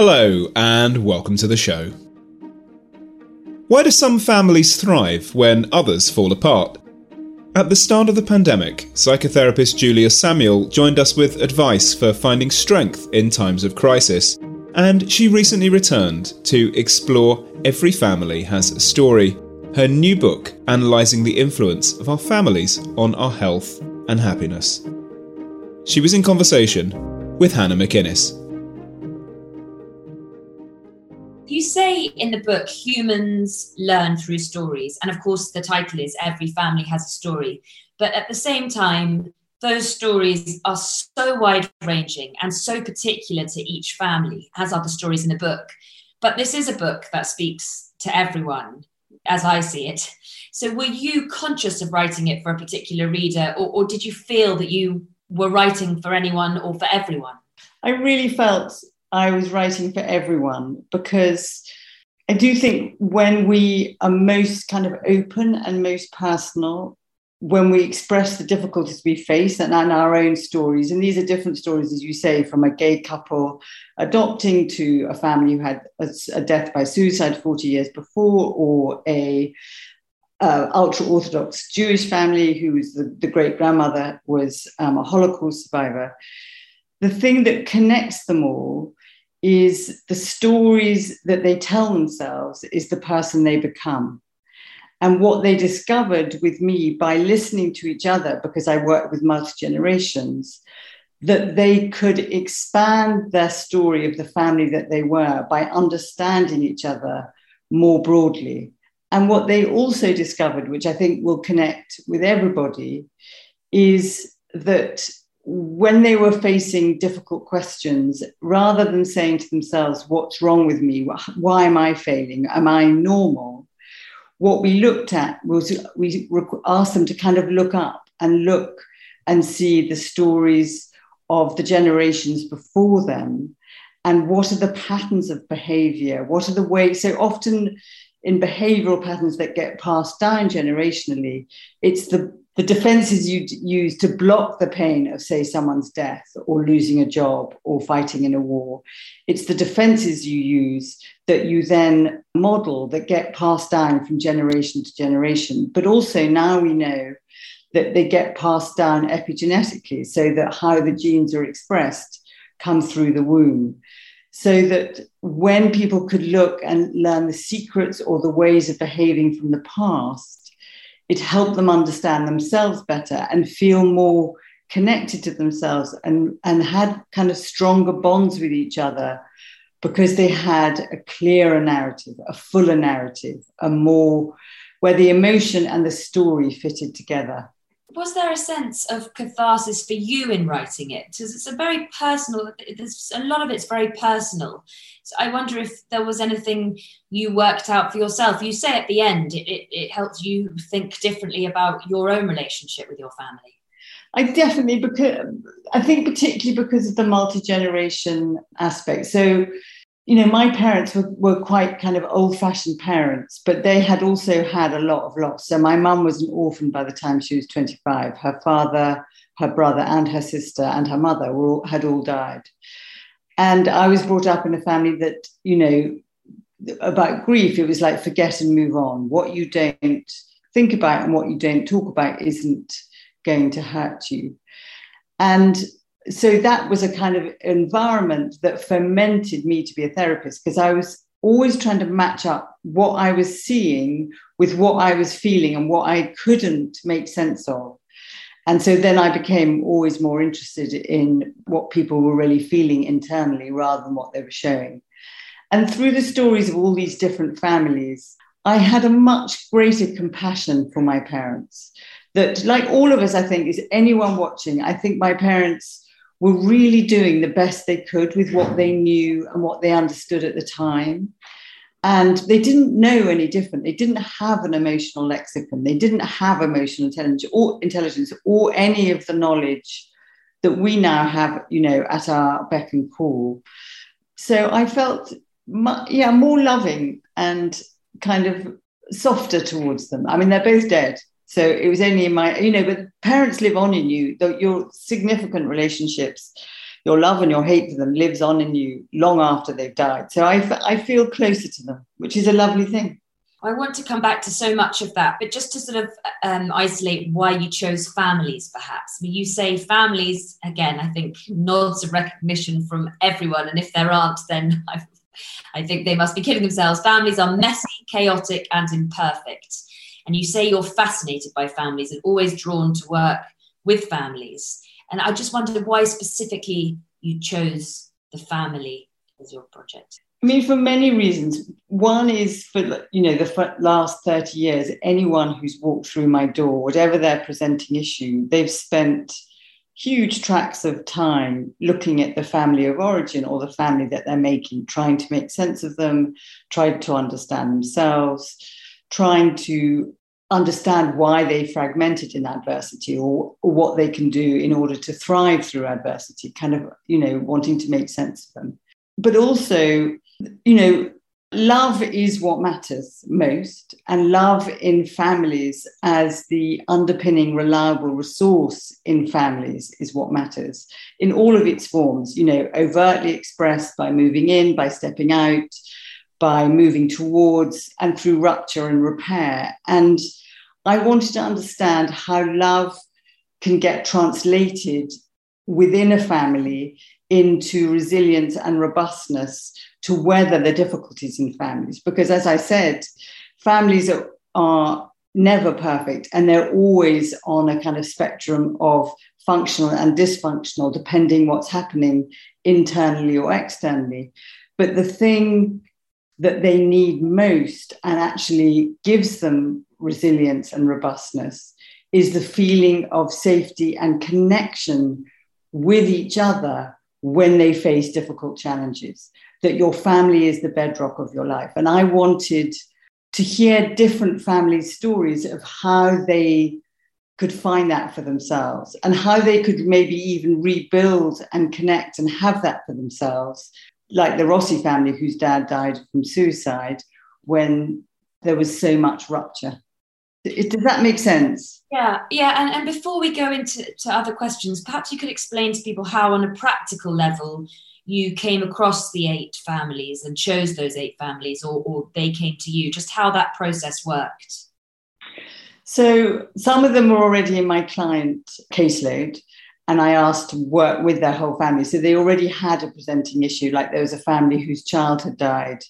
Hello, and welcome to the show. Why do some families thrive when others fall apart? At the start of the pandemic, psychotherapist Julia Samuel joined us with advice for finding strength in times of crisis, and she recently returned to explore Every Family Has a Story, her new book analysing the influence of our families on our health and happiness. She was in conversation with Hannah McInnes. You say in the book, humans learn through stories. And of course, the title is Every Family Has a Story. But at the same time, those stories are so wide ranging and so particular to each family, as are the stories in the book. But this is a book that speaks to everyone, as I see it. So, were you conscious of writing it for a particular reader, or, or did you feel that you were writing for anyone or for everyone? I really felt I was writing for everyone because I do think when we are most kind of open and most personal, when we express the difficulties we face and, and our own stories, and these are different stories, as you say, from a gay couple adopting to a family who had a, a death by suicide 40 years before, or a uh, ultra Orthodox Jewish family whose the, the great grandmother was um, a Holocaust survivor. The thing that connects them all is the stories that they tell themselves is the person they become. And what they discovered with me by listening to each other, because I work with multi generations, that they could expand their story of the family that they were by understanding each other more broadly. And what they also discovered, which I think will connect with everybody, is that when they were facing difficult questions, rather than saying to themselves, What's wrong with me? Why am I failing? Am I normal? What we looked at was we asked them to kind of look up and look and see the stories of the generations before them and what are the patterns of behavior? What are the ways? So often in behavioral patterns that get passed down generationally, it's the the defenses you use to block the pain of, say, someone's death or losing a job or fighting in a war. It's the defenses you use that you then model that get passed down from generation to generation. But also now we know that they get passed down epigenetically, so that how the genes are expressed comes through the womb. So that when people could look and learn the secrets or the ways of behaving from the past, it helped them understand themselves better and feel more connected to themselves and, and had kind of stronger bonds with each other because they had a clearer narrative, a fuller narrative, a more where the emotion and the story fitted together was there a sense of catharsis for you in writing it? Because it's a very personal, there's a lot of it's very personal. So I wonder if there was anything you worked out for yourself. You say at the end it, it, it you think differently about your own relationship with your family. I definitely because I think particularly because of the multi generation aspect. So you know, my parents were, were quite kind of old fashioned parents, but they had also had a lot of loss. So my mum was an orphan by the time she was 25. Her father, her brother, and her sister and her mother were all, had all died. And I was brought up in a family that, you know, about grief, it was like forget and move on. What you don't think about and what you don't talk about isn't going to hurt you. And so that was a kind of environment that fermented me to be a therapist because I was always trying to match up what I was seeing with what I was feeling and what I couldn't make sense of. And so then I became always more interested in what people were really feeling internally rather than what they were showing. And through the stories of all these different families, I had a much greater compassion for my parents. That, like all of us, I think, is anyone watching, I think my parents were really doing the best they could with what they knew and what they understood at the time. And they didn't know any different. They didn't have an emotional lexicon. They didn't have emotional intelligence or intelligence or any of the knowledge that we now have, you know, at our beck and call. So I felt, yeah, more loving and kind of softer towards them. I mean, they're both dead, so it was only in my, you know, but parents live on in you, your significant relationships your love and your hate for them lives on in you long after they've died. So I, I feel closer to them, which is a lovely thing. I want to come back to so much of that, but just to sort of um, isolate why you chose families, perhaps. You say families, again, I think nods of recognition from everyone. And if there aren't, then i I think they must be kidding themselves. Families are messy, chaotic, and imperfect. And you say you're fascinated by families and always drawn to work with families. And I just wondered why specifically you chose the family as your project. I mean, for many reasons. One is for you know the last thirty years, anyone who's walked through my door, whatever their presenting issue, they've spent huge tracts of time looking at the family of origin or the family that they're making, trying to make sense of them, trying to understand themselves, trying to understand why they fragmented in adversity or, what they can do in order to thrive through adversity, kind of, you know, wanting to make sense of them. But also, you know, love is what matters most, and love in families as the underpinning, reliable resource in families is what matters in all of its forms, you know, overtly expressed by moving in, by stepping out, by moving towards, and through rupture and repair. And I wanted to understand how love can get translated within a family into resilience and robustness to weather the difficulties in families. Because as I said, families are, are never perfect and they're always on a kind of spectrum of functional and dysfunctional, depending what's happening internally or externally. But the thing that they need most and actually gives them resilience and robustness is the feeling of safety and connection with each other when they face difficult challenges, that your family is the bedrock of your life. And I wanted to hear different family stories of how they could find that for themselves and how they could maybe even rebuild and connect and have that for themselves, like the Rossi family, whose dad died from suicide when there was so much rupture. Does that make sense? Yeah, yeah. And, and before we go into to other questions, perhaps you could explain to people how, on a practical level, you came across the eight families and chose those eight families, or, or they came to you, just how that process worked. So, some of them were already in my client caseload, and I asked to work with their whole family. So, they already had a presenting issue, like there was a family whose child had died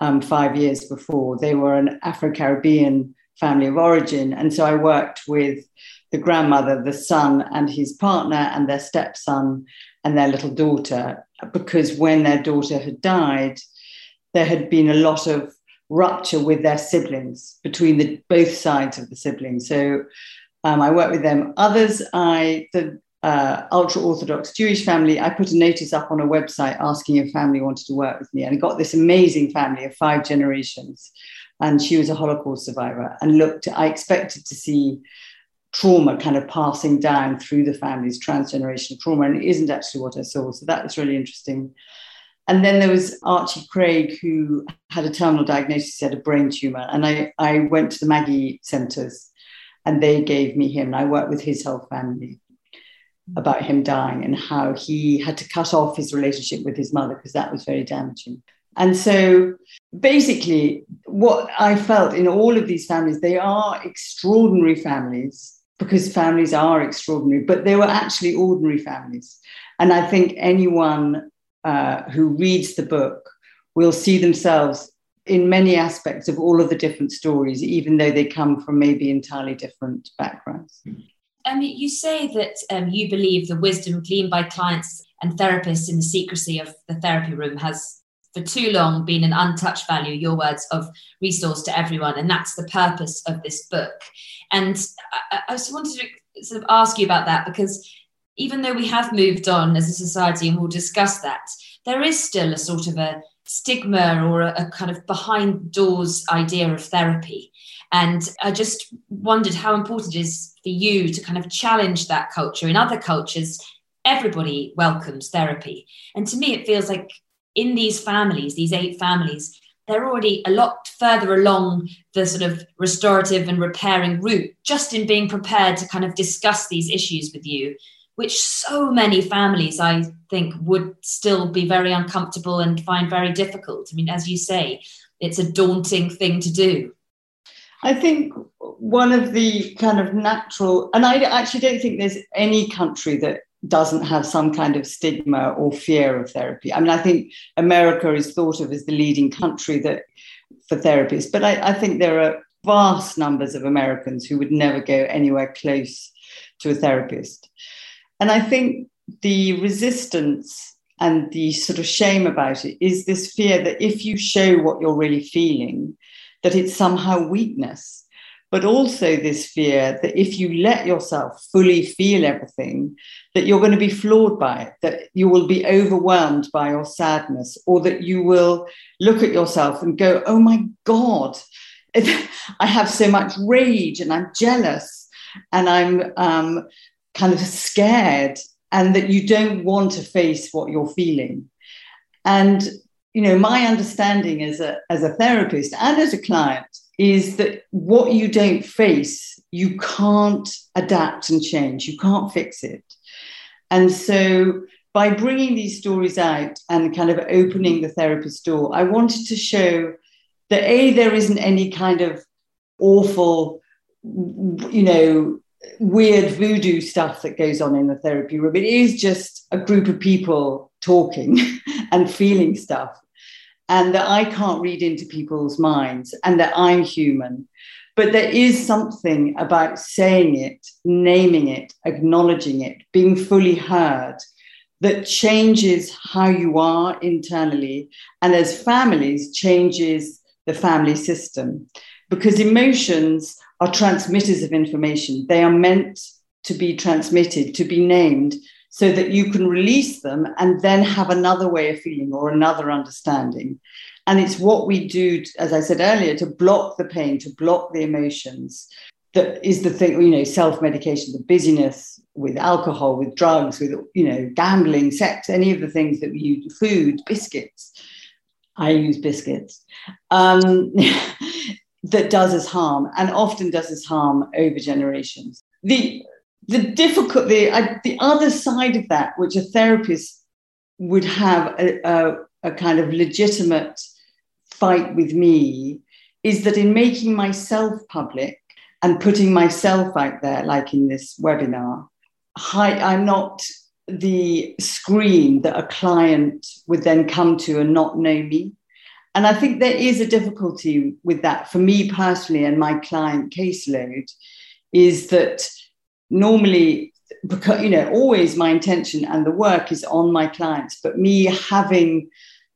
um, five years before. They were an Afro Caribbean family of origin. And so I worked with the grandmother, the son, and his partner, and their stepson and their little daughter, because when their daughter had died, there had been a lot of rupture with their siblings between the both sides of the siblings. So um, I worked with them. Others, I the uh, ultra Orthodox Jewish family, I put a notice up on a website asking if family wanted to work with me, and got this amazing family of five generations and she was a Holocaust survivor. And looked, I expected to see trauma kind of passing down through the family's transgenerational trauma, and it isn't actually what I saw. So that was really interesting. And then there was Archie Craig, who had a terminal diagnosis, he had a brain tumor. And I, I went to the Maggie centers and they gave me him. And I worked with his whole family about him dying and how he had to cut off his relationship with his mother because that was very damaging. And so basically, what I felt in all of these families, they are extraordinary families because families are extraordinary, but they were actually ordinary families. And I think anyone uh, who reads the book will see themselves in many aspects of all of the different stories, even though they come from maybe entirely different backgrounds. Um, you say that um, you believe the wisdom gleaned by clients and therapists in the secrecy of the therapy room has for too long been an untouched value, your words, of resource to everyone. And that's the purpose of this book. And I, I just wanted to sort of ask you about that because even though we have moved on as a society, and we'll discuss that, there is still a sort of a stigma or a, a kind of behind doors idea of therapy. And I just wondered how important it is for you to kind of challenge that culture. In other cultures, everybody welcomes therapy. And to me, it feels like in these families, these eight families, they're already a lot further along the sort of restorative and repairing route, just in being prepared to kind of discuss these issues with you. which so many families, I think, would still be very uncomfortable and find very difficult. I mean, as you say, it's a daunting thing to do. I think one of the kind of natural, and I actually don't think there's any country that doesn't have some kind of stigma or fear of therapy. I mean, I think America is thought of as the leading country that for therapists, but I, I think there are vast numbers of Americans who would never go anywhere close to a therapist. And I think the resistance and the sort of shame about it is this fear that if you show what you're really feeling, that it's somehow weakness. But also this fear that if you let yourself fully feel everything, that you're going to be floored by it, that you will be overwhelmed by your sadness, or that you will look at yourself and go, oh my God, I have so much rage and I'm jealous and I'm um, kind of scared and that you don't want to face what you're feeling. And, you know, my understanding as a, as a therapist and as a client is that what you don't face, you can't adapt and change, you can't fix it. And so by bringing these stories out and kind of opening the therapist door, I wanted to show that A, there isn't any kind of awful, you know, weird voodoo stuff that goes on in the therapy room. It is just a group of people talking and feeling stuff. And that I can't read into people's minds and that I'm human. But there is something about saying it, naming it, acknowledging it, being fully heard that changes how you are internally. And as families, changes the family system. Because emotions are transmitters of information. They are meant to be transmitted, to be named, so that you can release them and then have another way of feeling or another understanding. And it's what we do, as I said earlier, to block the pain, to block the emotions. That is the thing, you know, self medication, the busyness with alcohol, with drugs, with, you know, gambling, sex, any of the things that we use, food, biscuits. I use biscuits. Um, that does us harm and often does us harm over generations. The, the difficult, the, the other side of that, which a therapist would have a, a, a kind of legitimate fight with me, is that in making myself public and putting myself out there, like in this webinar, I, I'm not the screen that a client would then come to and not know me. And I think there is a difficulty with that for me personally and my client caseload is that normally because you know always my intention and the work is on my clients but me having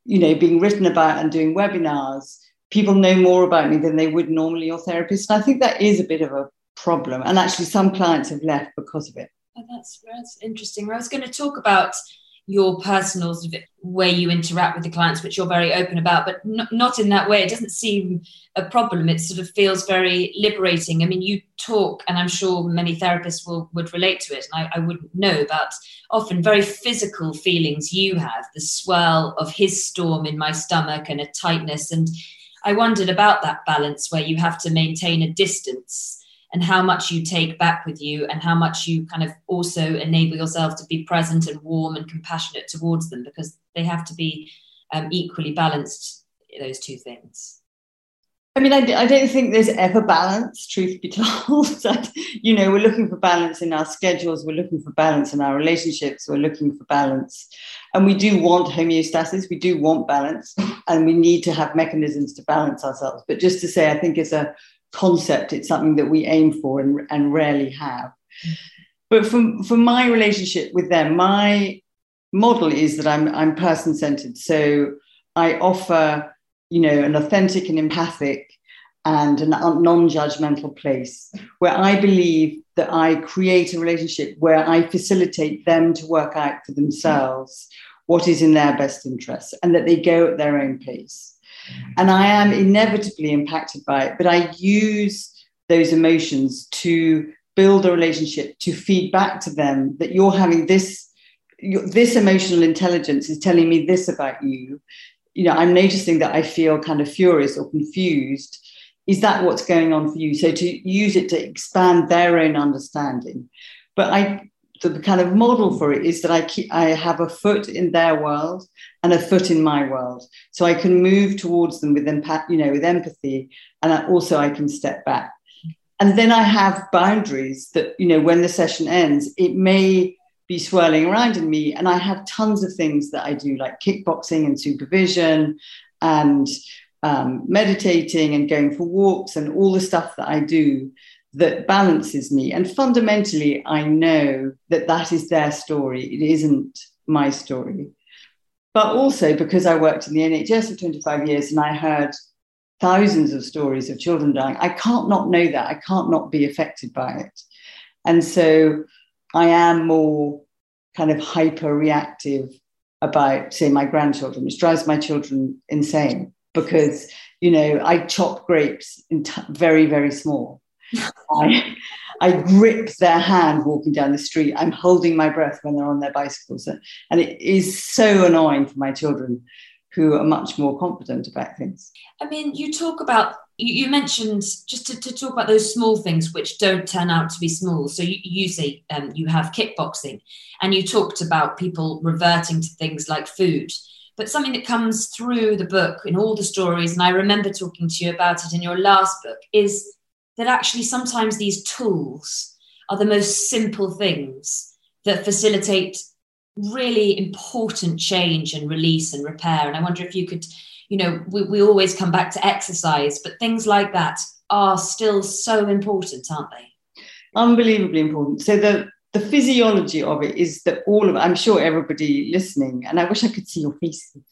you know being written about and doing webinars people know more about me than they would normally your therapist and i think that is a bit of a problem. And actually some clients have left because of it. Oh, that's that's interesting. I was going to talk about your personal way you interact with the clients, which you're very open about, but n- not in that way. It doesn't seem a problem. It sort of feels very liberating. I mean, you talk, and I'm sure many therapists will would relate to it, and I, I wouldn't know, but often very physical feelings you have, the swell of his storm in my stomach and a tightness. And I wondered about that balance where you have to maintain a distance and how much you take back with you and how much you kind of also enable yourself to be present and warm and compassionate towards them because they have to be um, equally balanced those two things I mean, I, I, don't think there's ever balance, truth be told. you know, we're looking for balance in our schedules, we're looking for balance in our relationships, we're looking for balance. And we do want homeostasis, we do want balance, and we need to have mechanisms to balance ourselves. But just to say, I think it's a concept. It's something that we aim for and, and rarely have. But for, for my relationship with them, my model is that I'm, I'm person centered. So I offer, you know, an authentic and empathic and a non judgmental place where I believe that I create a relationship where I facilitate them to work out for themselves what is in their best interest and that they go at their own pace. And I am inevitably impacted by it, but I use those emotions to build a relationship, to feed back to them that you're having this. This emotional intelligence is telling me this about you. You know, I'm noticing that I feel kind of furious or confused. Is that what's going on for you? So to use it to expand their own understanding. But I the kind of model for it is that I keep I have a foot in their world and a foot in my world, so I can move towards them with empath, you know, with empathy, and I, also I can step back. And then I have boundaries that you know when the session ends, it may be swirling around in me, and I have tons of things that I do like kickboxing and supervision, and um, meditating and going for walks and all the stuff that I do that balances me. And fundamentally, I know that that is their story. It isn't my story. But also because I worked in the NHS for 25 years and I heard thousands of stories of children dying, I can't not know that. I can't not be affected by it. And so I am more kind of hyper reactive about, say, my grandchildren, which drives my children insane because, you know, I chop grapes in t- very, very small I, I grip their hand walking down the street. I'm holding my breath when they're on their bicycles. And it is so annoying for my children who are much more confident about things. I mean, you talk about, you, you mentioned just to, to, talk about those small things which don't turn out to be small. So you, you say um, you have kickboxing and you talked about people reverting to things like food. But something that comes through the book in all the stories, and I remember talking to you about it in your last book, is that actually sometimes these tools are the most simple things that facilitate really important change and release and repair. And I wonder if you could, you know, we, we always come back to exercise, but things like that are still so important, aren't they? Unbelievably important. So the the physiology of it is that all of I'm sure everybody listening, and I wish I could see your faces,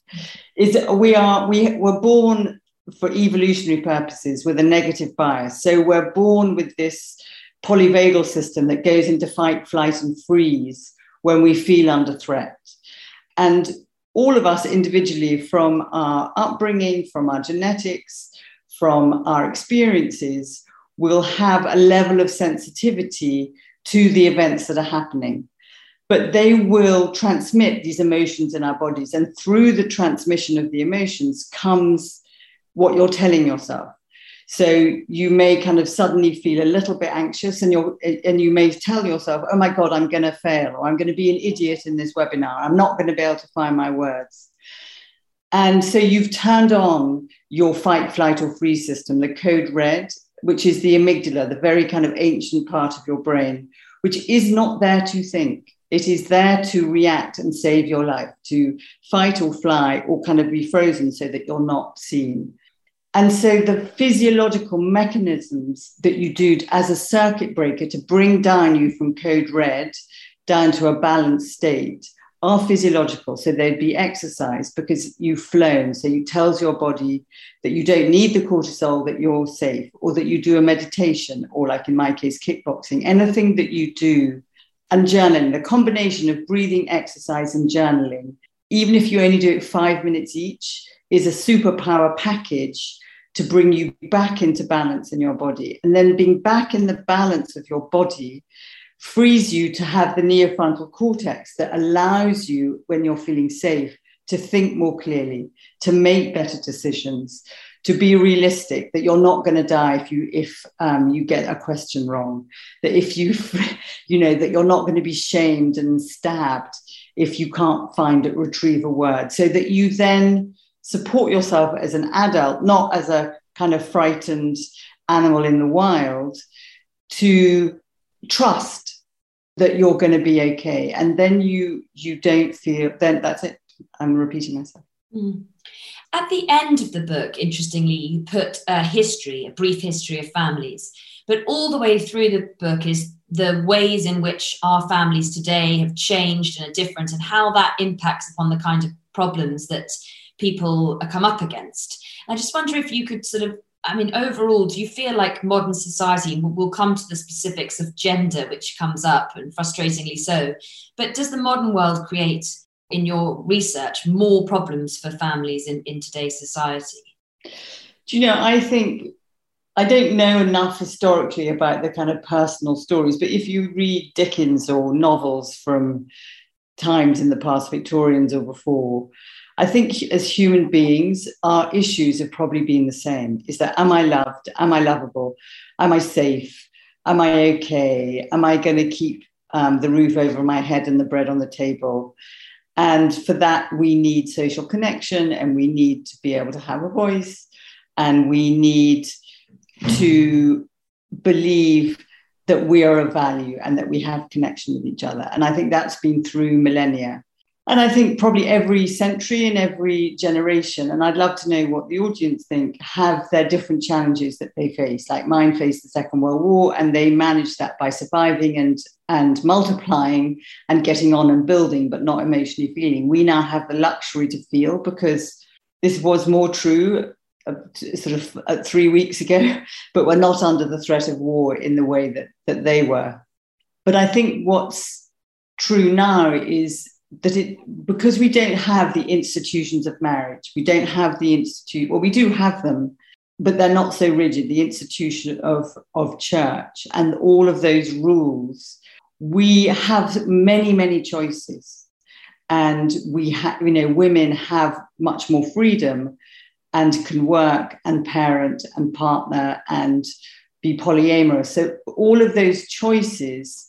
is that we are we were born for evolutionary purposes with a negative bias. So we're born with this polyvagal system that goes into fight, flight, and freeze when we feel under threat. And all of us individually, from our upbringing, from our genetics, from our experiences, will have a level of sensitivity to the events that are happening. But they will transmit these emotions in our bodies. And through the transmission of the emotions comes what you're telling yourself. So you may kind of suddenly feel a little bit anxious and you're and you may tell yourself, oh my God, I'm gonna fail, or I'm gonna be an idiot in this webinar. I'm not gonna be able to find my words. And so you've turned on your fight, flight, or freeze system, the code red, which is the amygdala, the very kind of ancient part of your brain, which is not there to think. It is there to react and save your life, to fight or fly or kind of be frozen so that you're not seen. And so the physiological mechanisms that you do as a circuit breaker to bring down you from code red down to a balanced state are physiological. So they'd be exercise because you've flown. So you tells your body that you don't need the cortisol, that you're safe, or that you do a meditation, or like in my case, kickboxing, anything that you do, and journaling, the combination of breathing, exercise, and journaling, even if you only do it five minutes each, is a superpower package to bring you back into balance in your body. And then being back in the balance of your body frees you to have the neofrontal cortex that allows you, when you're feeling safe, to think more clearly, to make better decisions, to be realistic that you're not going to die if you if um, you get a question wrong, that if you you know that you're not going to be shamed and stabbed if you can't find a retrieve a word, so that you then support yourself as an adult, not as a kind of frightened animal in the wild, to trust that you're going to be okay. And then you you don't feel then that's it. I'm repeating myself. Mm. At the end of the book, interestingly, you put a history, a brief history of families. But all the way through the book is the ways in which our families today have changed and are different, and how that impacts upon the kind of problems that people come up against. I just wonder if you could sort of I mean, overall, do you feel like modern society, we'll come to the specifics of gender, which comes up and frustratingly so, but does the modern world create, in your research, more problems for families in, in today's society? Do you know, I think I don't know enough historically about the kind of personal stories, but if you read Dickens or novels from times in the past, Victorians or before, I think as human beings, our issues have probably been the same. Is that am I loved? Am I lovable? Am I safe? Am I okay? Am I going to keep um, the roof over my head and the bread on the table. And for that, we need social connection and we need to be able to have a voice and we need to believe that we are of value and that we have connection with each other. And I think that's been through millennia. And I think probably every century and every generation, and I'd love to know what the audience think, have their different challenges that they face. Like mine faced the Second World War, and they managed that by surviving and, and multiplying and getting on and building, but not emotionally feeling. We now have the luxury to feel because this was more true uh, sort of uh, three weeks ago, but we're not under the threat of war in the way that, that they were. But I think what's true now is that it because we don't have the institutions of marriage, we don't have the institute, well, we do have them, but they're not so rigid. The institution of, of church and all of those rules, we have many, many choices. And we have, you know, women have much more freedom and can work and parent and partner and be polyamorous. So all of those choices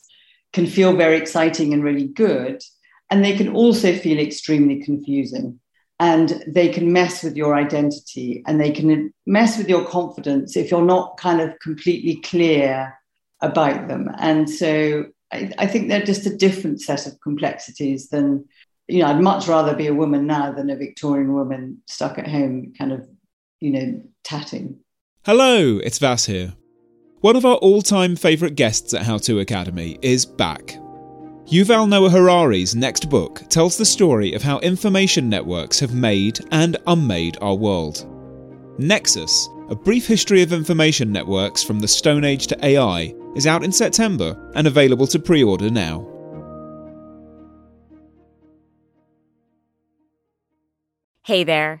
can feel very exciting and really good and they can also feel extremely confusing. And they can mess with your identity and they can mess with your confidence if you're not kind of completely clear about them. And so I, I think they're just a different set of complexities than, you know, I'd much rather be a woman now than a Victorian woman stuck at home, kind of, you know, tatting. Hello, it's Vas here. One of our all time favourite guests at How To Academy is back. Yuval Noah Harari's next book tells the story of how information networks have made and unmade our world. Nexus, a brief history of information networks from the Stone Age to AI, is out in September and available to pre order now. Hey there,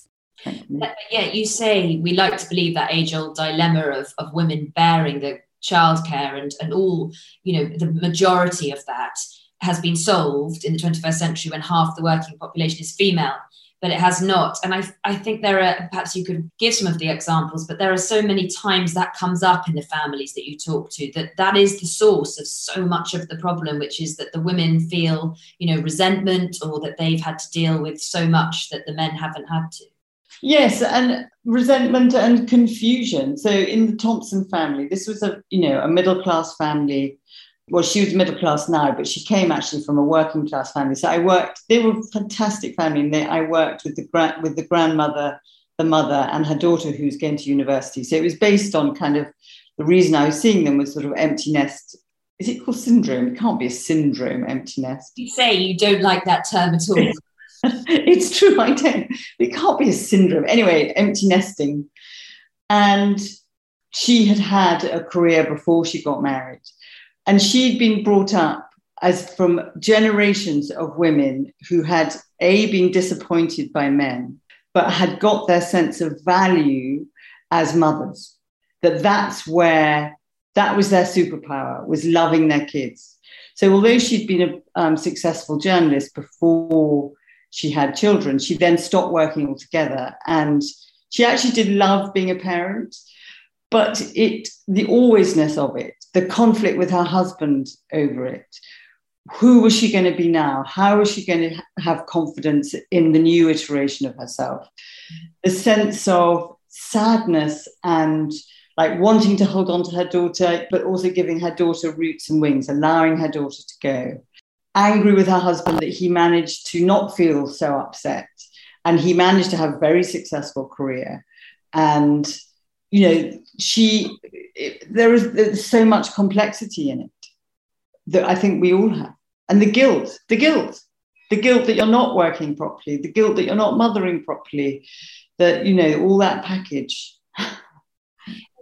Mm-hmm. Yeah, you say we like to believe that age old dilemma of, of women bearing the childcare and, and all, you know, the majority of that has been solved in the 21st century when half the working population is female, but it has not. And I, I think there are, perhaps you could give some of the examples, but there are so many times that comes up in the families that you talk to that that is the source of so much of the problem, which is that the women feel, you know, resentment or that they've had to deal with so much that the men haven't had to. Yes, and resentment and confusion. So in the Thompson family, this was a you know a middle class family. Well, she was middle class now, but she came actually from a working class family. So I worked. They were a fantastic family, and they, I worked with the gra- with the grandmother, the mother, and her daughter who's going to university. So it was based on kind of the reason I was seeing them was sort of empty nest. Is it called syndrome? It can't be a syndrome, empty nest. You say you don't like that term at all. it's true, I don't. It can't be a syndrome. Anyway, empty nesting. And she had had a career before she got married. And she'd been brought up as from generations of women who had A, been disappointed by men, but had got their sense of value as mothers. That that's where that was their superpower, was loving their kids. So although she'd been a um, successful journalist before she had children. She then stopped working altogether. And she actually did love being a parent, but it the alwaysness of it, the conflict with her husband over it. Who was she going to be now? How was she going to have confidence in the new iteration of herself? The sense of sadness and like wanting to hold on to her daughter, but also giving her daughter roots and wings, allowing her daughter to go angry with her husband that he managed to not feel so upset. And he managed to have a very successful career. And you know she it, there is so much complexity in it that i think we all have. And the guilt the guilt the guilt that you're not working properly the guilt that you're not mothering properly that you know all that package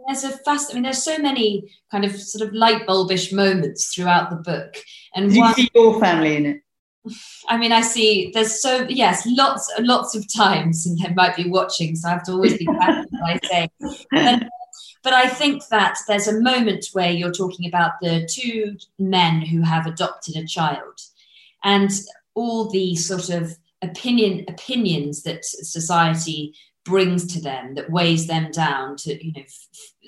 there's a fast. I mean, there's so many kind of sort of light bulbish moments throughout the book, and Do one, you see your family in it? I mean, I see there's so yes, lots lots of times, and they might be watching, so I have to always be careful what I say. But, but I think that there's a moment where you're talking about the two men who have adopted a child, and all the sort of opinion opinions that society brings to them that weighs them down to you know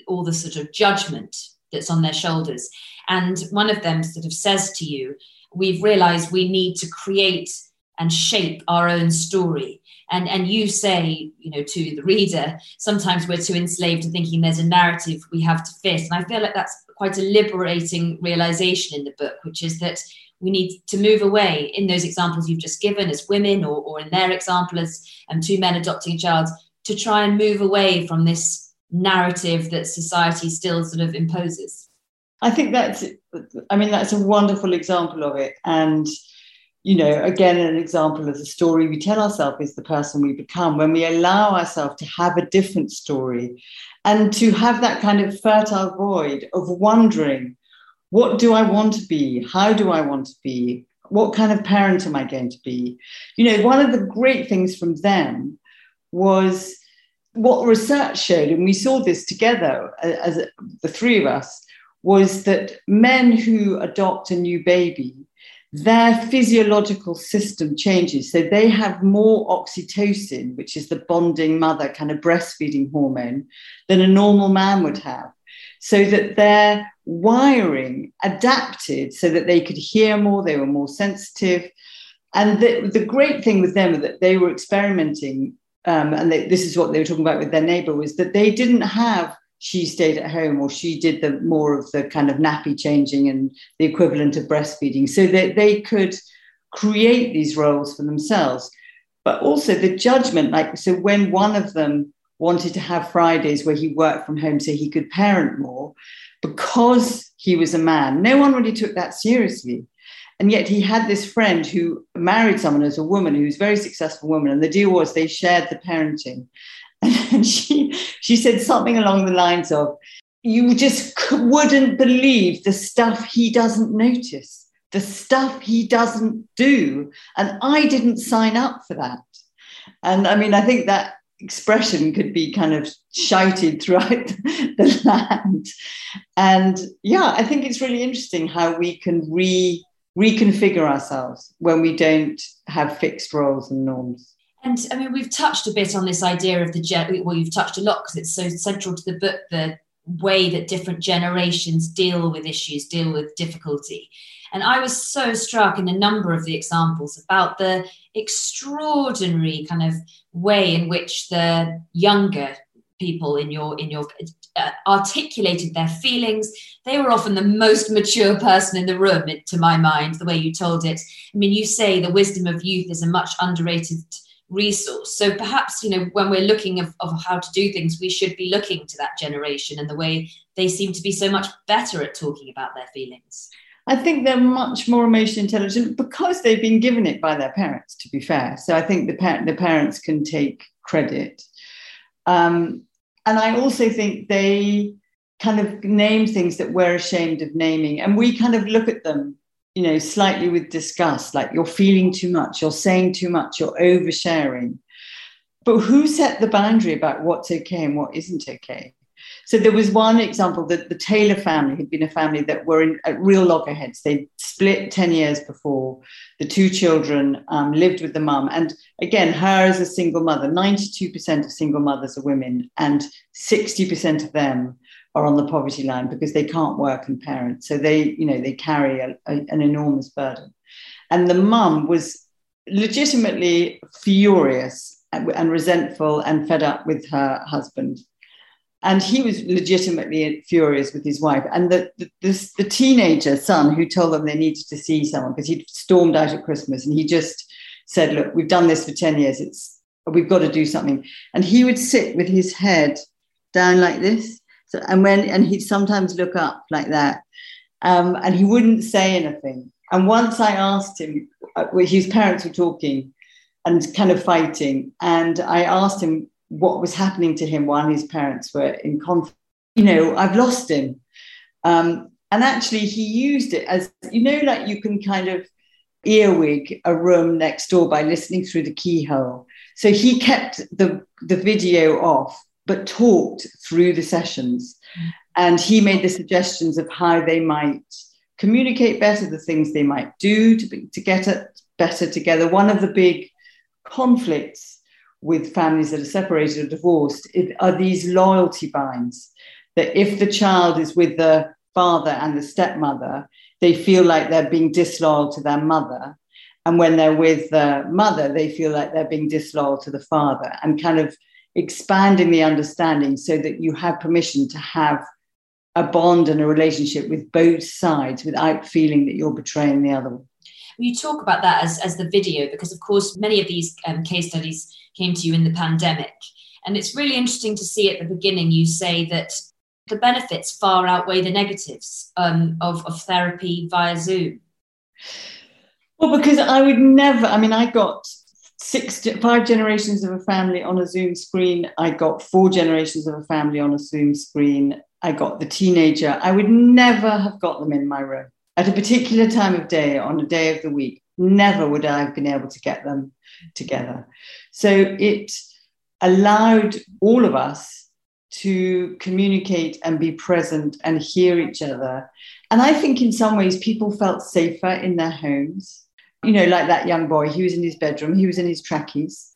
all the sort of judgment that's on their shoulders. And one of them sort of says to you we've realized we need to create and shape our own story. And and you say you know to the reader sometimes we're too enslaved to thinking there's a narrative we have to fit. And i feel like that's quite a liberating realization in the book which is that we need to move away in those examples you've just given as women or, or in their example as um, two men adopting a child to try and move away from this narrative that society still sort of imposes I think that's, I mean, that's a wonderful example of it. And, you know, again, an example of the story we tell ourselves is the person we become when we allow ourselves to have a different story and to have that kind of fertile void of wondering, what do I want to be? How do I want to be? What kind of parent am I going to be? You know, one of the great things from them was what research showed, and we saw this together uh, as, as the three of us, was that men who adopt a new baby, their physiological system changes. So they have more oxytocin, which is the bonding mother kind of breastfeeding hormone, than a normal man would have. So that their wiring adapted so that they could hear more, they were more sensitive. And the, the great thing with them was that they were experimenting, um, and they, this is what they were talking about with their neighbor, was that they didn't have she stayed at home or she did the more of the kind of nappy changing and the equivalent of breastfeeding. So that they could create these roles for themselves. But also the judgment like so when one of them wanted to have fridays where he worked from home so he could parent more because he was a man no one really took that seriously and yet he had this friend who married someone as a woman who was a very successful woman. And the deal was they shared the parenting. And she she said something along the lines of you just wouldn't believe the stuff he doesn't notice the stuff he doesn't do. And i didn't sign up for that. And i mean i think that expression could be kind of shouted throughout the land. And yeah i think it's really interesting how we can re reconfigure ourselves when we don't have fixed roles and norms and I mean, we've touched a bit on this idea of the well, you've touched a lot because it's so central to the book, the way that different generations deal with issues, deal with difficulty. And I was so struck in a number of the examples about the extraordinary kind of way in which the younger people in your in your uh, articulated their feelings. They were often the most mature person in the room, to my mind, the way you told it. I mean, you say the wisdom of youth is a much underrated resource. So perhaps, you know, when we're looking of, of how to do things, we should be looking to that generation and the way they seem to be so much better at talking about their feelings. I think they're much more emotionally intelligent because they've been given it by their parents, to be fair. So I think the, the parents can take credit. Um, and I also think they kind of name things that we're ashamed of naming. And we kind of look at them you know, slightly with disgust, like you're feeling too much, you're saying too much, you're oversharing. But who set the boundary about what's okay and what isn't okay? So there was one example that the Taylor family had been a family that were in, at real loggerheads. They split 10 years before. The two children um, lived with the mum. And again, her as a single mother, 92% of single mothers are women, and 60% of them are on the poverty line because they can't work and parent. So they, you know, they carry a, a, an enormous burden. And the mum was legitimately furious and resentful and fed up with her husband. And he was legitimately furious with his wife. And the, the, this, the teenager son who told them they needed to see someone because he'd stormed out at Christmas and he just said, Look, we've done this for 10 years. It's, we've got to do something. And he would sit with his head down like this so, and when and he'd sometimes look up like that, um, and he wouldn't say anything. And once I asked him, uh, his parents were talking and kind of fighting, and I asked him what was happening to him while his parents were in conflict. you know, I've lost him. Um, and actually, he used it as, you know, like you can kind of earwig a room next door by listening through the keyhole. So he kept the, the video off, but talked through the sessions. And he made the suggestions of how they might communicate better, the things they might do to, be, to get it better together. One of the big conflicts with families that are separated or divorced are these loyalty binds. That if the child is with the father and the stepmother, they feel like they're being disloyal to their mother. And when they're with the mother, they feel like they're being disloyal to the father and kind of expanding the understanding so that you have permission to have a bond and a relationship with both sides without feeling that you're betraying the other one. You talk about that as, as the video because, of course, many of these um, case studies came to you in the pandemic. And it's really interesting to see at the beginning you say that the benefits far outweigh the negatives um, of, of therapy via Zoom. Well, because I would never, I mean, I got six, five generations of a family on a Zoom screen. I got four generations of a family on a Zoom screen. I got the teenager. I would never have got them in my room at a particular time of day on a day of the week. Never would I have been able to get them together. So it allowed all of us to communicate and be present and hear each other. And I think in some ways people felt safer in their homes. You know, like that young boy, he was in his bedroom, he was in his trackies.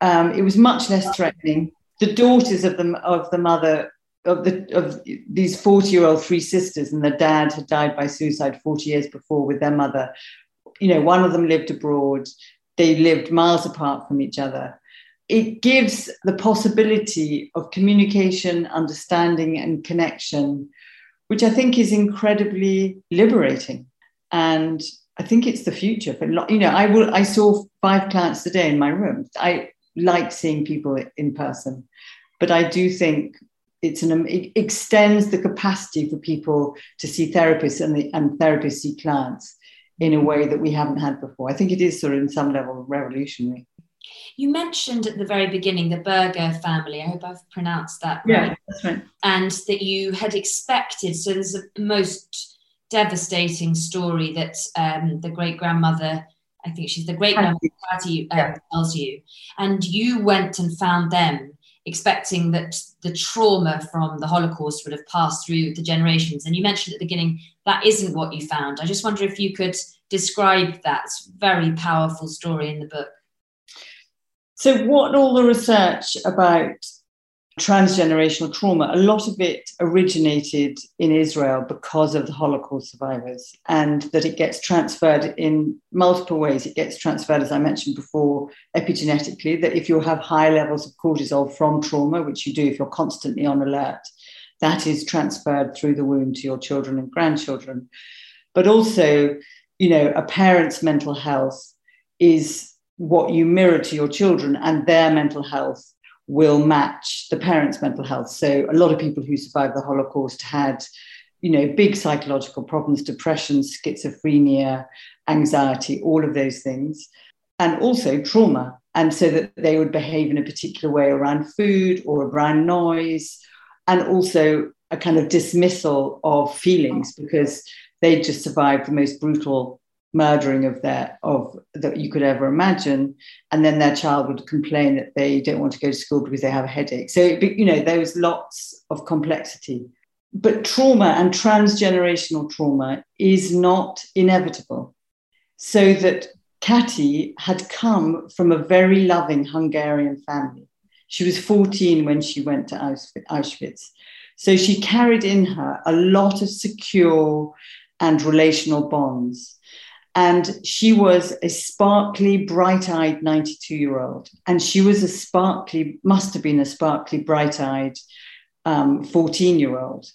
Um, it was much less threatening. The daughters of the, of the mother of the of these 40 year old three sisters and the dad had died by suicide 40 years before with their mother you know one of them lived abroad they lived miles apart from each other it gives the possibility of communication, understanding, and connection, which I think is incredibly liberating. And I think it's the future. But you know, I will. I saw five clients today in my room. I like seeing people in person, but I do think it's an it extends the capacity for people to see therapists and the, and therapists see clients in a way that we haven't had before. I think it is sort of in some level revolutionary. You mentioned at the very beginning the Berger family. I hope I've pronounced that yeah, right. that's right. And that you had expected. So there's a most devastating story that um, the great grandmother, I think she's the great grandmother, um, yeah. tells you, and you went and found them expecting that the trauma from the Holocaust would have passed through the generations. And you mentioned at the beginning that isn't what you found. I just wonder if you could describe that very powerful story in the book. So, what all the research about transgenerational trauma, a lot of it originated in Israel because of the Holocaust survivors, and that it gets transferred in multiple ways. It gets transferred, as I mentioned before, epigenetically, that if you have high levels of cortisol from trauma, which you do if you're constantly on alert, that is transferred through the womb to your children and grandchildren. But also, you know, a parent's mental health is what you mirror to your children and their mental health will match the parents' mental health. So a lot of people who survived the Holocaust had, you know, big psychological problems, depression, schizophrenia, anxiety, all of those things, and also trauma. And so that they would behave in a particular way around food or around noise, and also a kind of dismissal of feelings because they just survived the most brutal murdering of their of that you could ever imagine and then their child would complain that they don't want to go to school because they have a headache so you know there was lots of complexity but trauma and transgenerational trauma is not inevitable so that Kati had come from a very loving Hungarian family. She was 14 when she went to Auschwitz. So she carried in her a lot of secure and relational bonds. And she was a sparkly, bright eyed 92 year old. And she was a sparkly, must have been a sparkly, bright eyed 14 um, year old.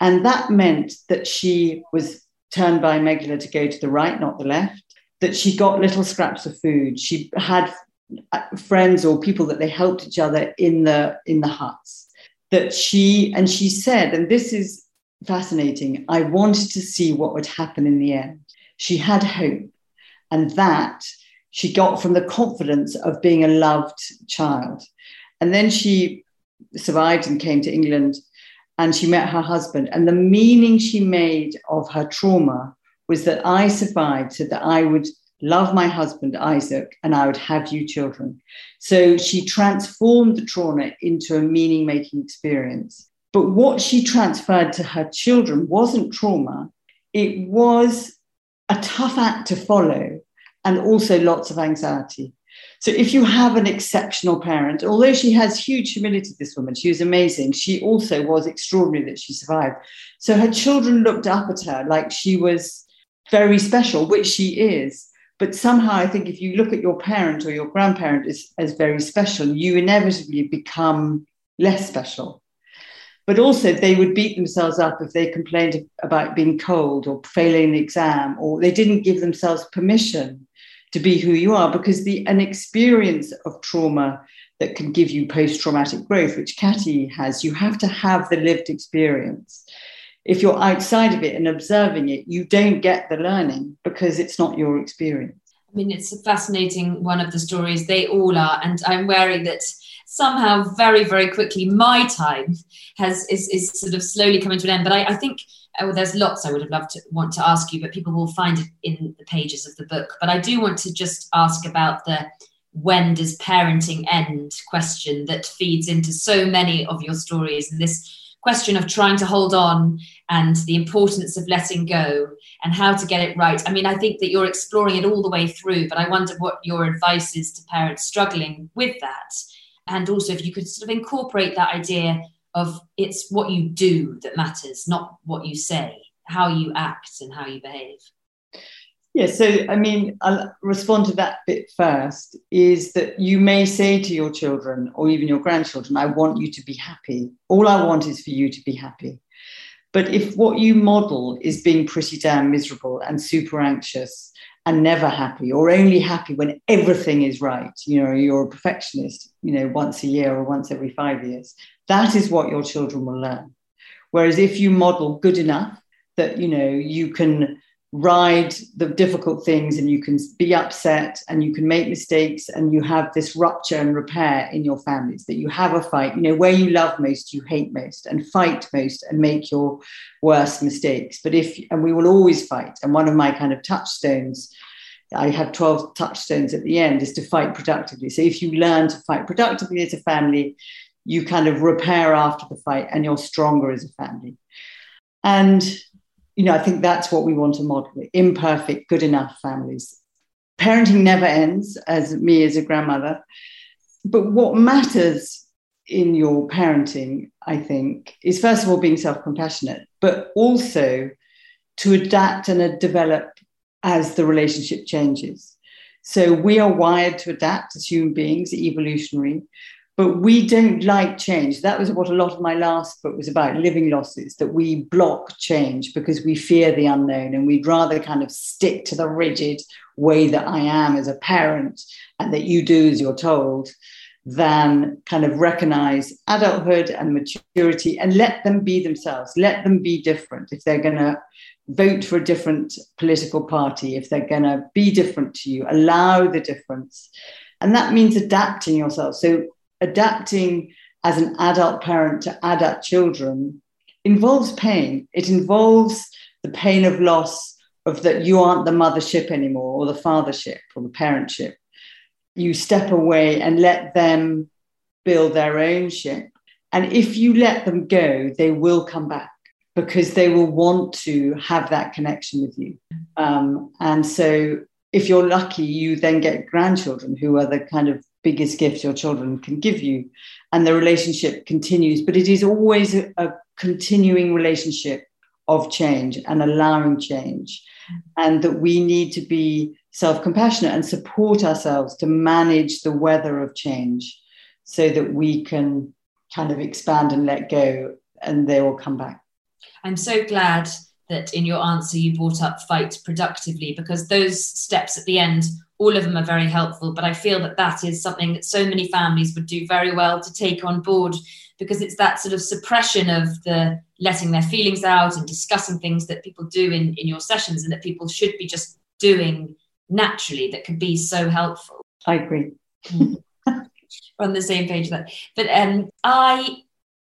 And that meant that she was turned by Mengele to go to the right, not the left, that she got little scraps of food. She had uh, friends or people that they helped each other in the in the huts that she and she said and this is fascinating i wanted to see what would happen in the end she had hope. And that she got from the confidence of being a loved child. And then she survived and came to England and she met her husband. And the meaning she made of her trauma was that I survived so that I would love my husband, Isaac, and I would have you children. So she transformed the trauma into a meaning making experience. But what she transferred to her children wasn't trauma, it was a tough act to follow and also lots of anxiety. So if you have an exceptional parent, although she has huge humility, this woman, she was amazing. She also was extraordinary that she survived. So her children looked up at her like she was very special, which she is. But somehow I think if you look at your parent or your grandparent as, as very special, you inevitably become less special. But also, they would beat themselves up if they complained about being cold or failing an exam, or they didn't give themselves permission to be who you are because the an experience of trauma that can give you post-traumatic growth which Kati has you have to have the lived experience if you're outside of it and observing it you don't get the learning because it's not your experience I mean, it's a fascinating one of the stories. They all are, and I'm wary that somehow, very, very quickly, my time has is, is sort of slowly coming to an end. But I, I think oh, there's lots I would have loved to want to ask you, but people will find it in the pages of the book. But I do want to just ask about the when does parenting end question that feeds into so many of your stories and this question of trying to hold on and the importance of letting go and how to get it right. I mean, I think that you're exploring it all the way through, but I wonder what your advice is to parents struggling with that. And also, if you could sort of incorporate that idea of it's what you do that matters, not what you say, how you act and how you behave. Yeah, so I mean, I'll respond to that bit first is that you may say to your children or even your grandchildren, I want you to be happy. All I want is for you to be happy. But if what you model is being pretty damn miserable and super anxious and never happy or only happy when everything is right, you know, you're a perfectionist, you know, once a year or once every five years, that is what your children will learn. Whereas if you model good enough that you know you can ride the difficult things and you can be upset and you can make mistakes and you have this rupture and repair in your families that you have a fight you know where you love most you hate most and fight most and make your worst mistakes but if and we will always fight and one of my kind of touchstones I have 12 touchstones at the end is to fight productively. So if you learn to fight productively as a family, you kind of repair after the fight and you're stronger as a family. And, you know, I think that's what we want to model imperfect, good enough families. Parenting never ends, as me as a grandmother. But what matters in your parenting, I think, is first of all being self compassionate, but also to adapt and develop as the relationship changes. So we are wired to adapt as human beings, evolutionary but we don't like change. That was what a lot of my last book was about living losses, that we block change because we fear the unknown and we'd rather kind of stick to the rigid way that I am as a parent and that you do as you're told than kind of recognize adulthood and maturity and let them be themselves, let them be different. If they're going to vote for a different political party, if they're going to be different to you, allow the difference. And that means adapting yourself. So adapting as an adult parent to adult children involves pain. It involves the pain of loss of that you aren't the mothership anymore or the fathership or the parentship. You step away and let them build their own ship. And if you let them go, they will come back because they will want to have that connection with you. Um, and so, if you're lucky, you then get grandchildren who are the kind of biggest gift your children can give you. And the relationship continues, but it is always a, a continuing relationship of change and allowing change. And that we need to be self compassionate and support ourselves to manage the weather of change so that we can kind of expand and let go and they will come back. I'm so glad that in your answer you brought up fight productively because those steps at the end all of them are very helpful but i feel that that is something that so many families would do very well to take on board because it's that sort of suppression of the letting their feelings out and discussing things that people do in, in your sessions and that people should be just doing naturally that can be so helpful. I agree. We're on the same page there. But um, i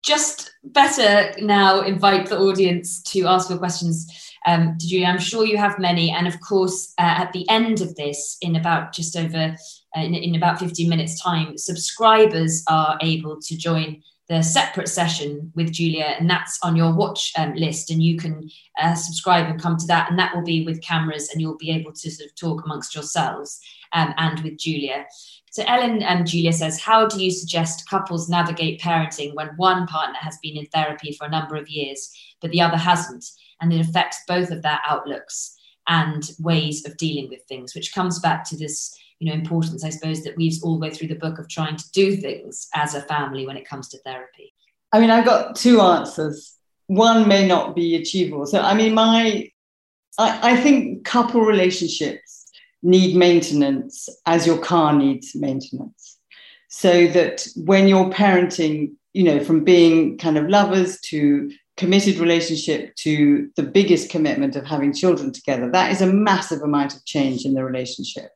just better now invite the audience to ask your questions um, to Julia. I'm sure you have many. And of course, uh, at the end of this, in about just over, uh, in, in about 15 minutes' time, subscribers are able to join the separate session with Julia, and that's on your watch um, list, and you can uh, subscribe and come to that, and that will be with cameras, and you'll be able to sort of talk amongst yourselves um, and with Julia. So Ellen and um, Julia says, how do you suggest couples navigate parenting when one partner has been in therapy for a number of years, but the other hasn't, and it affects both of their outlooks and ways of dealing with things, which comes back to this you know importance i suppose that weaves all the way through the book of trying to do things as a family when it comes to therapy. I mean i've got two answers. One may not be achievable. So i mean my i, I think couple relationships need maintenance as your car needs maintenance. So that when you're parenting you know from being kind of lovers to committed relationship to the biggest commitment of having children together that is a massive amount of change in the relationship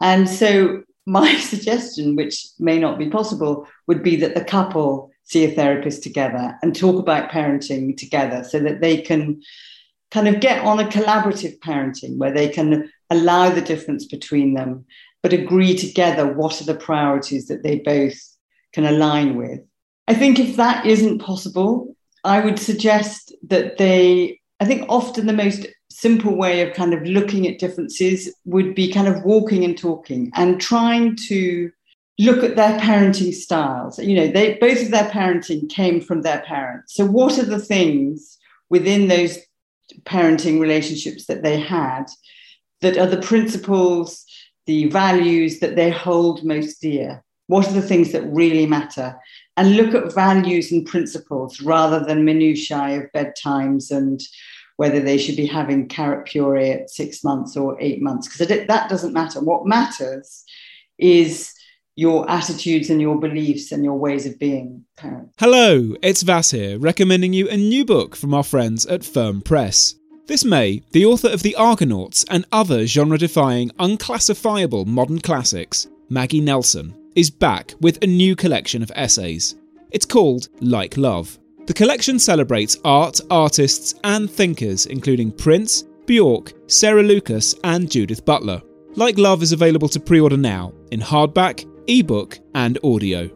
and so, my suggestion, which may not be possible, would be that the couple see a therapist together and talk about parenting together so that they can kind of get on a collaborative parenting where they can allow the difference between them, but agree together what are the priorities that they both can align with. I think if that isn't possible, I would suggest that they, I think often the most simple way of kind of looking at differences would be kind of walking and talking and trying to look at their parenting styles. You know, they both of their parenting came from their parents. So what are the things within those parenting relationships that they had that are the principles, the values that they hold most dear? What are the things that really matter? And look at values and principles rather than minutiae of bedtimes and whether they should be having carrot puree at six months or eight months, because that doesn't matter. What matters is your attitudes and your beliefs and your ways of being parents. Hello, it's Vas here, recommending you a new book from our friends at Firm Press. This May, the author of The Argonauts and other genre defying, unclassifiable modern classics, Maggie Nelson, is back with a new collection of essays. It's called Like Love. The collection celebrates art, artists, and thinkers, including Prince, Bjork, Sarah Lucas, and Judith Butler. Like Love is available to pre order now in hardback, ebook, and audio.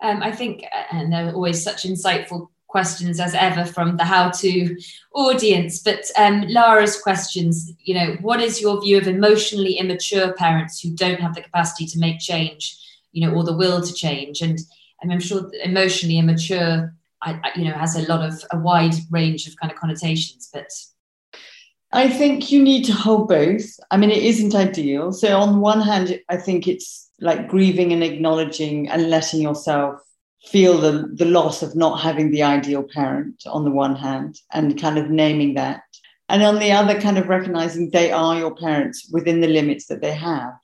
Um, I think, uh, and they're always such insightful questions as ever from the how to audience. But um, Lara's questions, you know, what is your view of emotionally immature parents who don't have the capacity to make change, you know, or the will to change? And and I'm sure emotionally immature, I, I, you know, has a lot of a wide range of kind of connotations. But I think you need to hold both. I mean, it isn't ideal. So on one hand, I think it's like grieving and acknowledging and letting yourself feel the, the loss of not having the ideal parent on the one hand and kind of naming that. And on the other, kind of recognizing they are your parents within the limits that they have.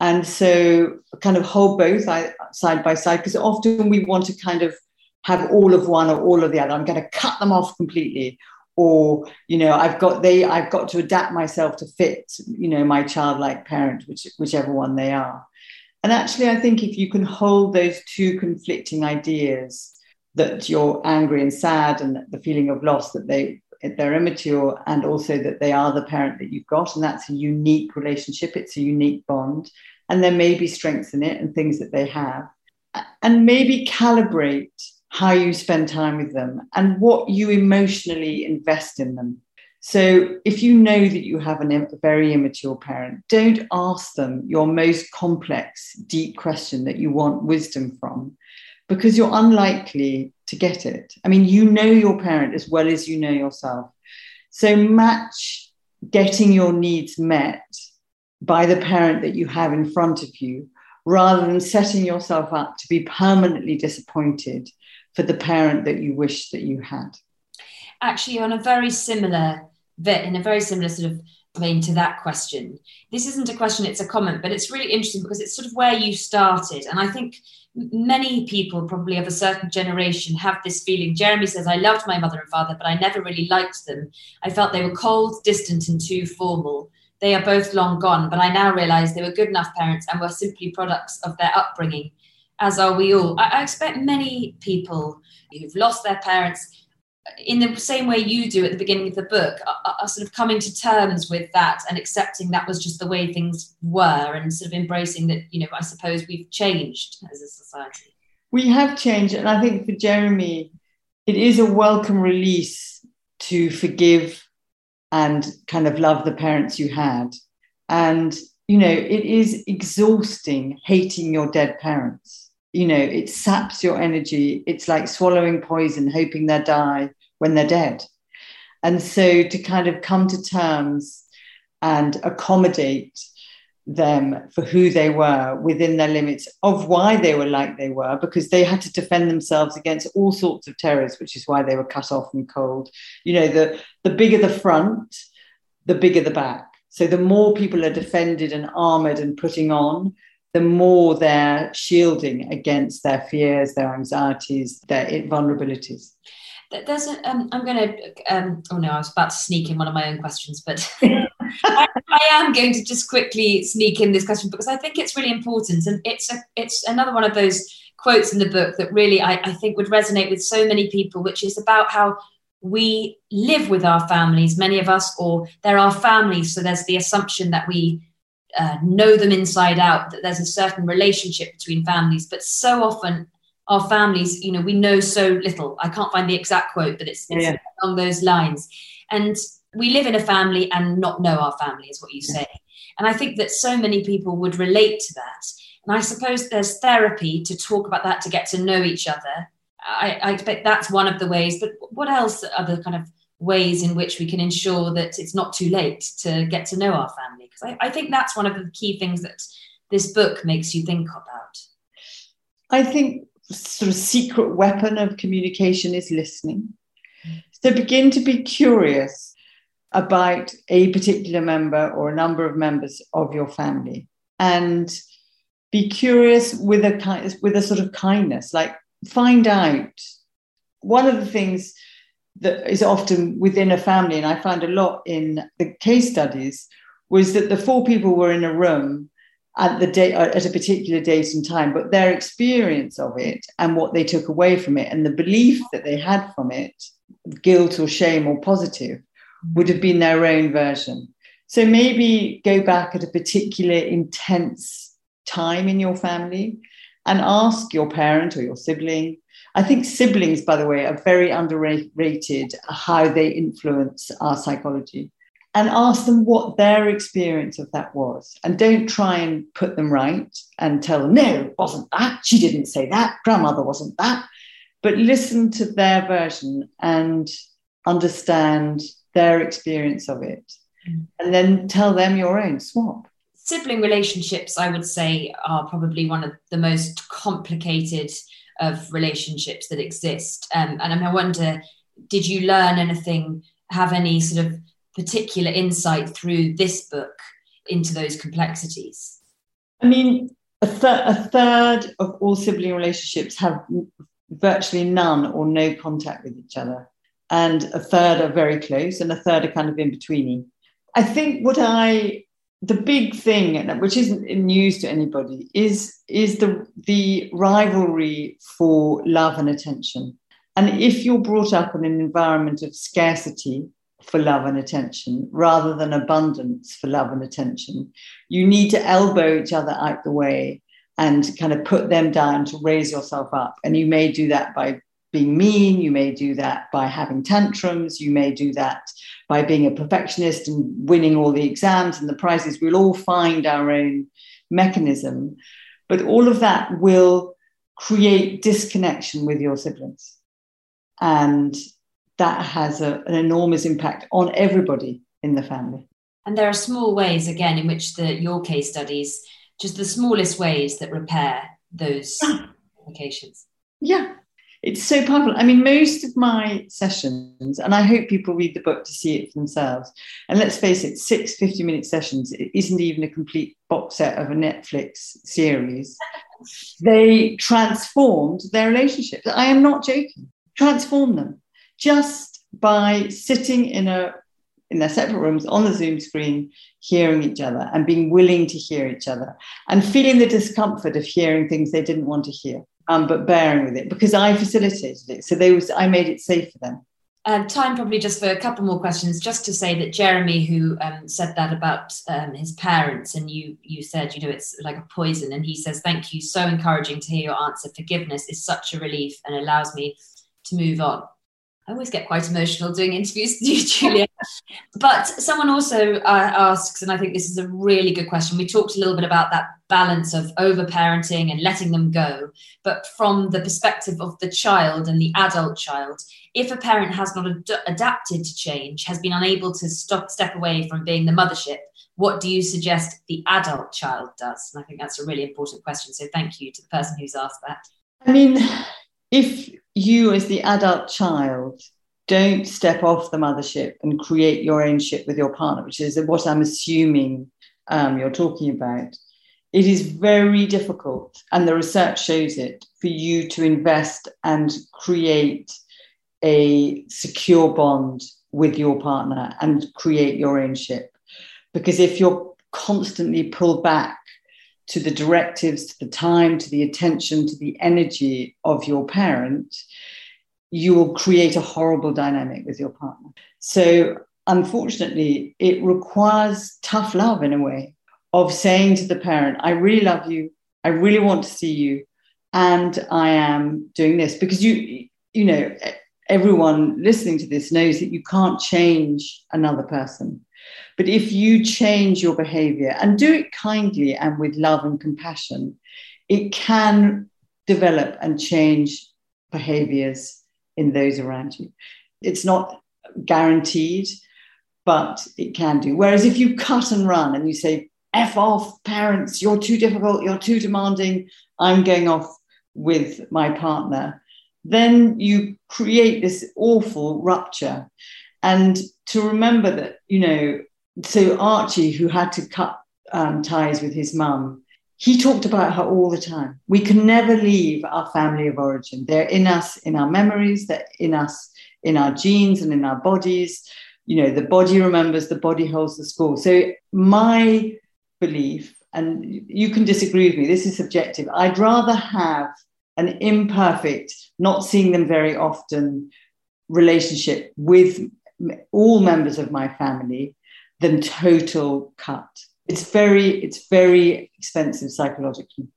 And so, kind of hold both side by side because often we want to kind of have all of one or all of the other. I'm going to cut them off completely, or you know, I've got they I've got to adapt myself to fit you know my childlike parent, which whichever one they are. And actually, I think if you can hold those two conflicting ideas that you're angry and sad and the feeling of loss that they they're immature and also that they are the parent that you've got and that's a unique relationship it's a unique bond and there may be strengths in it and things that they have and maybe calibrate how you spend time with them and what you emotionally invest in them so if you know that you have a very immature parent don't ask them your most complex deep question that you want wisdom from because you're unlikely to get it. I mean, you know your parent as well as you know yourself. So match getting your needs met by the parent that you have in front of you rather than setting yourself up to be permanently disappointed for the parent that you wish that you had. Actually, on a very similar, in a very similar sort of vein to that question, this isn't a question, it's a comment, but it's really interesting because it's sort of where you started. And I think many people, probably of a certain generation, have this feeling. Jeremy says, I loved my mother and father, but I never really liked them. I felt they were cold, distant, and too formal. They are both long gone, but I now realize they were good enough parents and were simply products of their upbringing. as are we all. I, I expect many people who've lost their parents in the same way you do at the beginning of the book are, are, sort of coming to terms with that and accepting that was just the way things were and sort of embracing that you know i suppose we've changed as a society. We have changed and i think for jeremy it is a welcome release to forgive and kind of love the parents you had. And you know it is exhausting hating your dead parents you know it saps your energy. It's like swallowing poison hoping they die when they're dead. And so to kind of come to terms and accommodate them for who they were within their limits of why they were like they were because they had to defend themselves against all sorts of terrors which is why they were cut off and cold. You know the the bigger the front the bigger the back. So the more people are defended and armored and putting on the more they're shielding against their fears, their anxieties, their vulnerabilities. There's a, um, I'm going to, um, oh no, I was about to sneak in one of my own questions, but I, I, am going to just quickly sneak in this question because I think it's really important. And it's, a, it's another one of those quotes in the book that really I, I think would resonate with so many people, which is about how we live with our families, many of us, or there are families. So there's the assumption that we uh, know them inside out, that there's a certain relationship between families. But so often, our families, you know, we know so little. I can't find the exact quote, but it's, it's yeah. along those lines. And we live in a family and not know our family, is what you say. And I think that so many people would relate to that. And I suppose there's therapy to talk about that, to get to know each other. I, I expect that's one of the ways. But what else are the kind of ways in which we can ensure that it's not too late to get to know our family? Because I, I think that's one of the key things that this book makes you think about. I think sort of secret weapon of communication is listening. So begin to be curious about a particular member or a number of members of your family and be curious with a with a sort of kindness like find out one of the things that is often within a family, and I found a lot in the case studies, was that the four people were in a room at the day uh, at a particular date and time, but their experience of it and what they took away from it and the belief that they had from it, guilt or shame or positive, would have been their own version. So maybe go back at a particular intense time in your family and ask your parent or your sibling I think siblings, by the way, are very underrated how they influence our psychology. And ask them what their experience of that was. And don't try and put them right and tell them, no, it wasn't that. She didn't say that. Grandmother wasn't that. But listen to their version and understand their experience of it. Mm. And then tell them your own swap sibling relationships i would say are probably one of the most complicated of relationships that exist. Um, and I wonder, did you learn anything, have any sort of particular insight through this book into those complexities? I mean, a, th- a third of all sibling relationships have virtually none or no contact with each other. And a third are very close, and a third are kind of in betweeny. I think what I the big thing, which isn't news to anybody, is is the the rivalry for love and attention. And if you're brought up in an environment of scarcity for love and attention rather than abundance for love and attention, you need to elbow each other out the way and kind of put them down to raise yourself up. And you may do that by being mean, you may do that by having tantrums, you may do that by being a perfectionist and winning all the exams and the prizes. We'll all find our own mechanism, but all of that will create disconnection with your siblings. And that has a, an enormous impact on everybody in the family. And there are small ways, again, in which the your case studies, just the smallest ways that repair those yeah. implications. Yeah, it's so powerful. I mean, most of my sessions, and I hope people read the book to see it for themselves. And let's face it, six 50 minute sessions it isn't even a complete box set of a Netflix series. they transformed their relationships. I am not joking. Transform them just by sitting in a in their separate rooms on the Zoom screen, hearing each other and being willing to hear each other and feeling the discomfort of hearing things they didn't want to hear, um, but bearing with it because I facilitated it. So they was, I made it safe for them. Um, time probably just for a couple more questions. Just to say that Jeremy, who um, said that about um, his parents, and you you said you know it's like a poison, and he says thank you, so encouraging to hear your answer. Forgiveness is such a relief and allows me to move on. I always get quite emotional doing interviews with you, Julia. but someone also uh, asks, and I think this is a really good question. We talked a little bit about that balance of over parenting and letting them go. But from the perspective of the child and the adult child, if a parent has not ad- adapted to change, has been unable to stop, step away from being the mothership, what do you suggest the adult child does? And I think that's a really important question. So thank you to the person who's asked that. I mean, if you as the adult child don't step off the mothership and create your own ship with your partner, which is what I'm assuming um, you're talking about, it is very difficult, and the research shows it, for you to invest and create a secure bond with your partner and create your own ship. Because if you're constantly pulled back to the directives, to the time, to the attention, to the energy of your parent, you will create a horrible dynamic with your partner. So, unfortunately, it requires tough love in a way of saying to the parent, I really love you, I really want to see you, and I am doing this because you, you know, everyone listening to this knows that you can't change another person. But if you change your behavior and do it kindly and with love and compassion, it can develop and change behaviors in those around you. It's not guaranteed, but it can do. Whereas if you cut and run and you say, F off, parents, you're too difficult, you're too demanding, I'm going off with my partner, then you create this awful rupture. And to remember that, you know, so Archie, who had to cut um, ties with his mum, he talked about her all the time. We can never leave our family of origin. They're in us, in our memories, they're in us, in our genes and in our bodies. You know, the body remembers, the body holds the score. So, my belief, and you can disagree with me, this is subjective. I'd rather have an imperfect, not seeing them very often relationship with all members of my family than total cut. It's very, it's very expensive psychologically.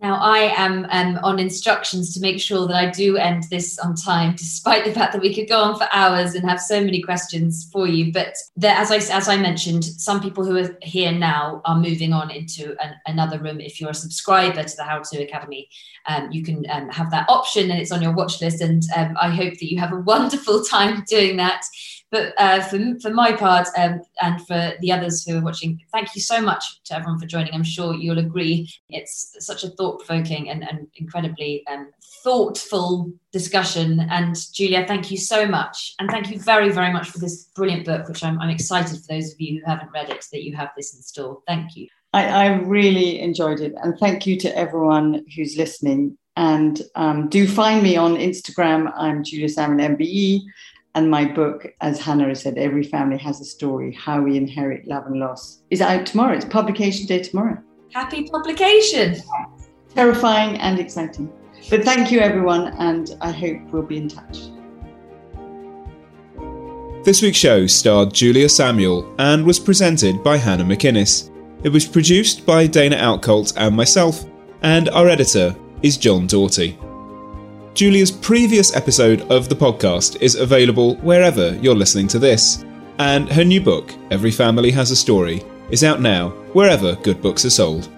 Now, I am um, on instructions to make sure that I do end this on time, despite the fact that we could go on for hours and have so many questions for you. But there, as I as I mentioned, some people who are here now are moving on into an, another room. If you're a subscriber to the How to Academy, um, you can um, have that option, and it's on your watch list. And um, I hope that you have a wonderful time doing that. But uh, for, for my part um, and for the others who are watching, thank you so much to everyone for joining. I'm sure you'll agree it's such a thought provoking and, and, incredibly um, thoughtful discussion. And Julia, thank you so much. And thank you very, very much for this brilliant book, which I'm, I'm excited for those of you who haven't read it that you have this in store. Thank you. I, I really enjoyed it. And thank you to everyone who's listening. And um, do find me on Instagram. I'm Julia Samuel MBE. And my book, as Hannah has said, Every Family Has a Story How We Inherit Love and Loss, is out tomorrow. It's publication day tomorrow. Happy publication. Terrifying and exciting. But thank you, everyone, and I hope we'll be in touch. This week's show starred Julia Samuel and was presented by Hannah McInnes. It was produced by Dana Outcolt and myself, and our editor is John Doughty. Julia's previous episode of the podcast is available wherever you're listening to this, and her new book, Every Family Has a Story, is out now wherever good books are sold.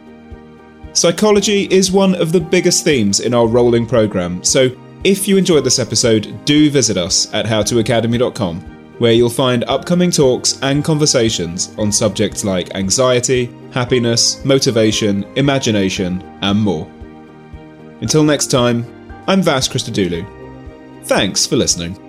Psychology is one of the biggest themes in our rolling programme, so if you enjoyed this episode, do visit us at howtoacademy.com, where you'll find upcoming talks and conversations on subjects like anxiety, happiness, motivation, imagination, and more. Until next time, I'm Vas Christodoulou. Thanks for listening.